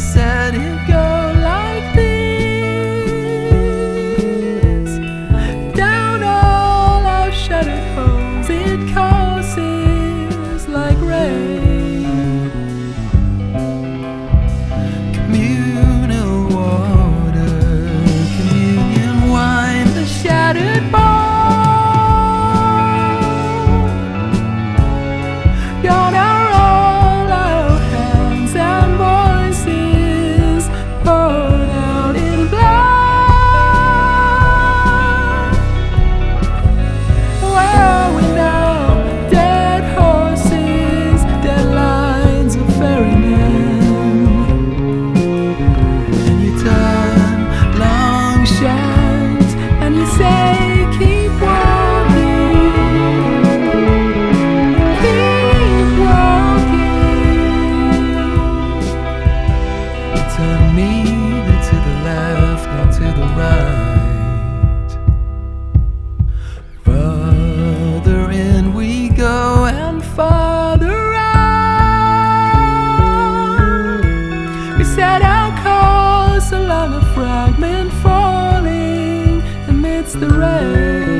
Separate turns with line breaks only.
said it goes. turn neither to the left nor to the right. Further in we go and farther out. We set our course along a fragment falling amidst the rain.